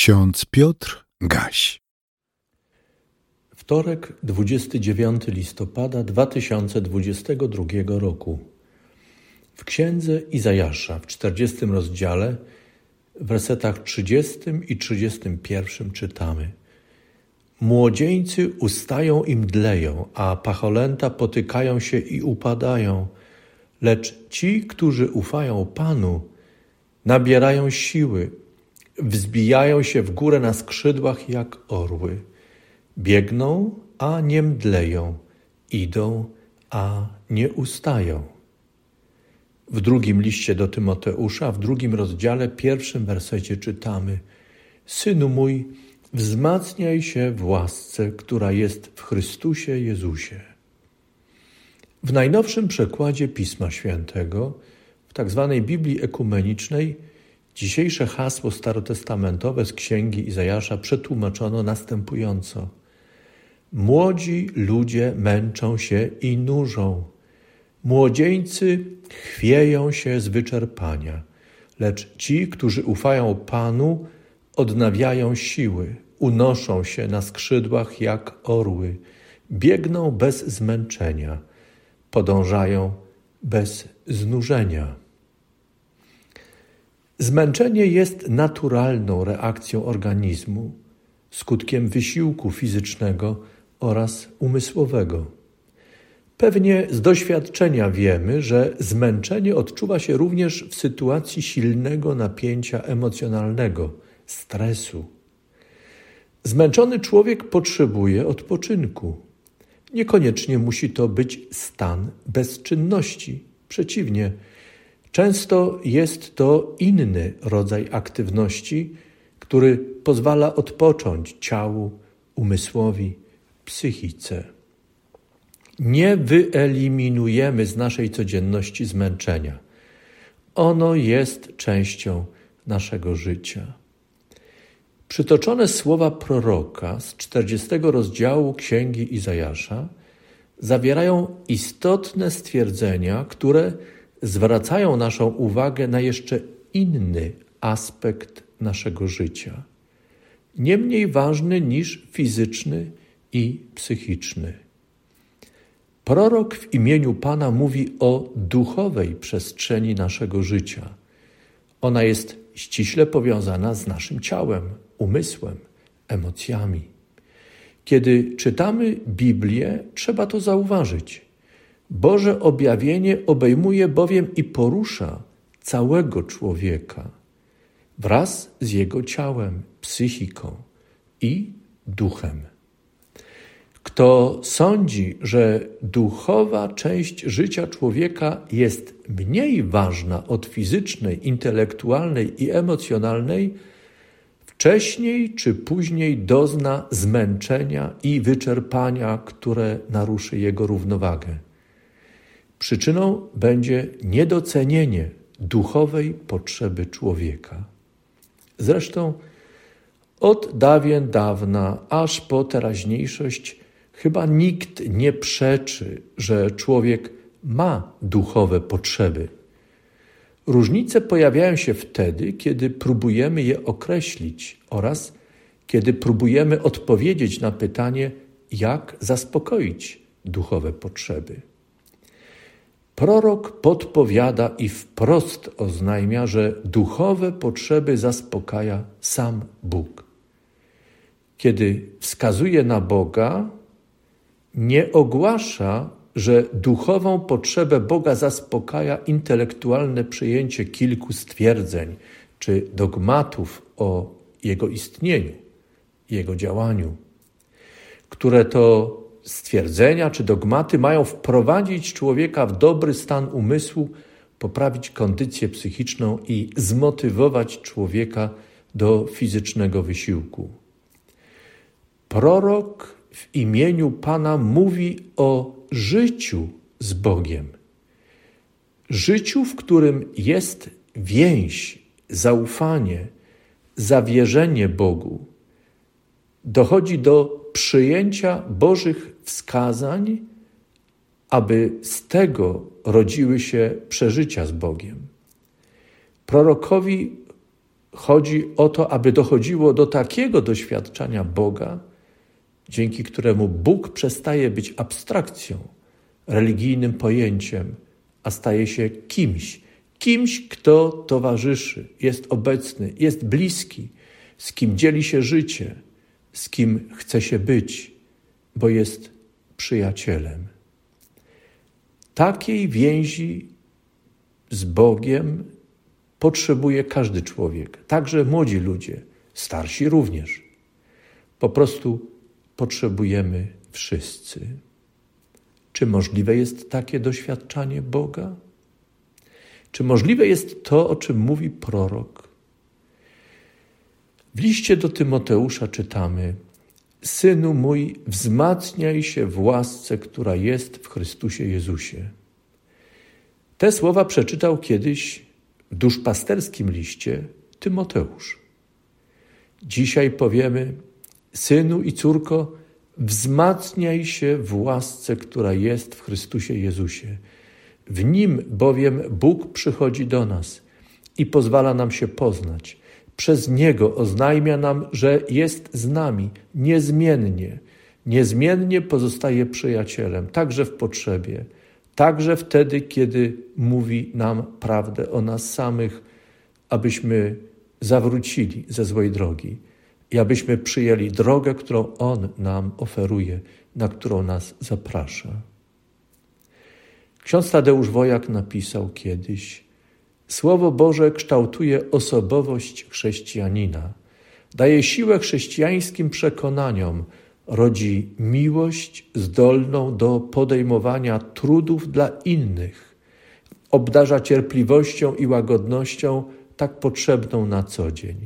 Ksiądz Piotr Gaś. Wtorek, 29 listopada 2022 roku. W księdze Izajasza w 40 rozdziale, w wersetach 30 i 31 czytamy: Młodzieńcy ustają i mdleją, a pacholęta potykają się i upadają, lecz ci, którzy ufają Panu, nabierają siły Wzbijają się w górę na skrzydłach jak orły. Biegną, a nie mdleją. Idą, a nie ustają. W drugim liście do Tymoteusza, w drugim rozdziale, pierwszym wersecie czytamy: Synu mój, wzmacniaj się w łasce, która jest w Chrystusie Jezusie. W najnowszym przekładzie Pisma Świętego, w tak zwanej Biblii Ekumenicznej, Dzisiejsze hasło starotestamentowe z księgi Izajasza przetłumaczono następująco: Młodzi ludzie męczą się i nużą, młodzieńcy chwieją się z wyczerpania, lecz ci, którzy ufają Panu, odnawiają siły, unoszą się na skrzydłach jak orły, biegną bez zmęczenia, podążają bez znużenia. Zmęczenie jest naturalną reakcją organizmu, skutkiem wysiłku fizycznego oraz umysłowego. Pewnie z doświadczenia wiemy, że zmęczenie odczuwa się również w sytuacji silnego napięcia emocjonalnego, stresu. Zmęczony człowiek potrzebuje odpoczynku. Niekoniecznie musi to być stan bezczynności. Przeciwnie, Często jest to inny rodzaj aktywności, który pozwala odpocząć ciału, umysłowi, psychice. Nie wyeliminujemy z naszej codzienności zmęczenia. Ono jest częścią naszego życia. Przytoczone słowa proroka z 40 rozdziału Księgi Izajasza zawierają istotne stwierdzenia, które zwracają naszą uwagę na jeszcze inny aspekt naszego życia, nie mniej ważny niż fizyczny i psychiczny. Prorok w imieniu Pana mówi o duchowej przestrzeni naszego życia. Ona jest ściśle powiązana z naszym ciałem, umysłem, emocjami. Kiedy czytamy Biblię, trzeba to zauważyć. Boże objawienie obejmuje bowiem i porusza całego człowieka wraz z jego ciałem, psychiką i duchem. Kto sądzi, że duchowa część życia człowieka jest mniej ważna od fizycznej, intelektualnej i emocjonalnej, wcześniej czy później dozna zmęczenia i wyczerpania, które naruszy jego równowagę. Przyczyną będzie niedocenienie duchowej potrzeby człowieka. Zresztą od dawien dawna aż po teraźniejszość chyba nikt nie przeczy, że człowiek ma duchowe potrzeby. Różnice pojawiają się wtedy, kiedy próbujemy je określić oraz kiedy próbujemy odpowiedzieć na pytanie, jak zaspokoić duchowe potrzeby. Prorok podpowiada i wprost oznajmia, że duchowe potrzeby zaspokaja sam Bóg. Kiedy wskazuje na Boga, nie ogłasza, że duchową potrzebę Boga zaspokaja intelektualne przyjęcie kilku stwierdzeń czy dogmatów o Jego istnieniu, Jego działaniu, które to stwierdzenia czy dogmaty mają wprowadzić człowieka w dobry stan umysłu, poprawić kondycję psychiczną i zmotywować człowieka do fizycznego wysiłku. Prorok w imieniu Pana mówi o życiu z Bogiem. Życiu, w którym jest więź, zaufanie, zawierzenie Bogu. Dochodzi do przyjęcia Bożych wskazań, aby z tego rodziły się przeżycia z Bogiem. Prorokowi chodzi o to, aby dochodziło do takiego doświadczenia Boga, dzięki któremu Bóg przestaje być abstrakcją, religijnym pojęciem, a staje się kimś, kimś, kto towarzyszy, jest obecny, jest bliski, z kim dzieli się życie, z kim chce się być, bo jest przyjacielem. Takiej więzi z Bogiem potrzebuje każdy człowiek, także młodzi ludzie, starsi również. Po prostu potrzebujemy wszyscy. Czy możliwe jest takie doświadczanie Boga? Czy możliwe jest to, o czym mówi prorok? W liście do Tymoteusza czytamy: Synu mój, wzmacniaj się w łasce, która jest w Chrystusie Jezusie. Te słowa przeczytał kiedyś w duszpasterskim liście Tymoteusz. Dzisiaj powiemy: Synu i córko, wzmacniaj się w łasce, która jest w Chrystusie Jezusie. W nim bowiem Bóg przychodzi do nas i pozwala nam się poznać. Przez Niego oznajmia nam, że jest z nami niezmiennie. Niezmiennie pozostaje przyjacielem, także w potrzebie, także wtedy, kiedy mówi nam prawdę o nas samych, abyśmy zawrócili ze złej drogi i abyśmy przyjęli drogę, którą On nam oferuje, na którą nas zaprasza. Ksiądz Tadeusz Wojak napisał kiedyś: Słowo Boże kształtuje osobowość chrześcijanina, daje siłę chrześcijańskim przekonaniom, rodzi miłość zdolną do podejmowania trudów dla innych, obdarza cierpliwością i łagodnością tak potrzebną na co dzień.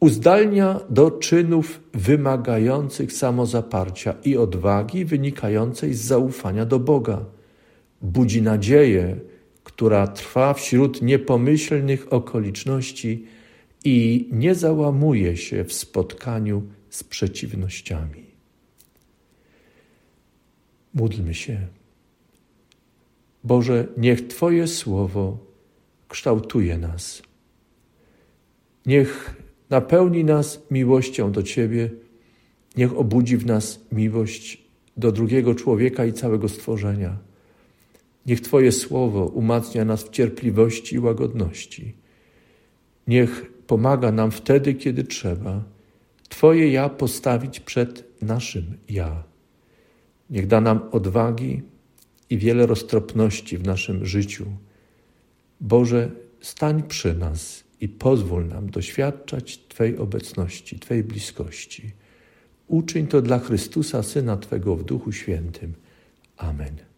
Uzdalnia do czynów wymagających samozaparcia i odwagi wynikającej z zaufania do Boga. Budzi nadzieję, która trwa wśród niepomyślnych okoliczności i nie załamuje się w spotkaniu z przeciwnościami. Módlmy się. Boże, niech Twoje słowo kształtuje nas. Niech napełni nas miłością do Ciebie, niech obudzi w nas miłość do drugiego człowieka i całego stworzenia. Niech Twoje słowo umacnia nas w cierpliwości i łagodności. Niech pomaga nam wtedy, kiedy trzeba, Twoje ja postawić przed naszym ja. Niech da nam odwagi i wiele roztropności w naszym życiu. Boże, stań przy nas i pozwól nam doświadczać Twej obecności, Twej bliskości. Uczyń to dla Chrystusa, Syna Twego w Duchu Świętym. Amen.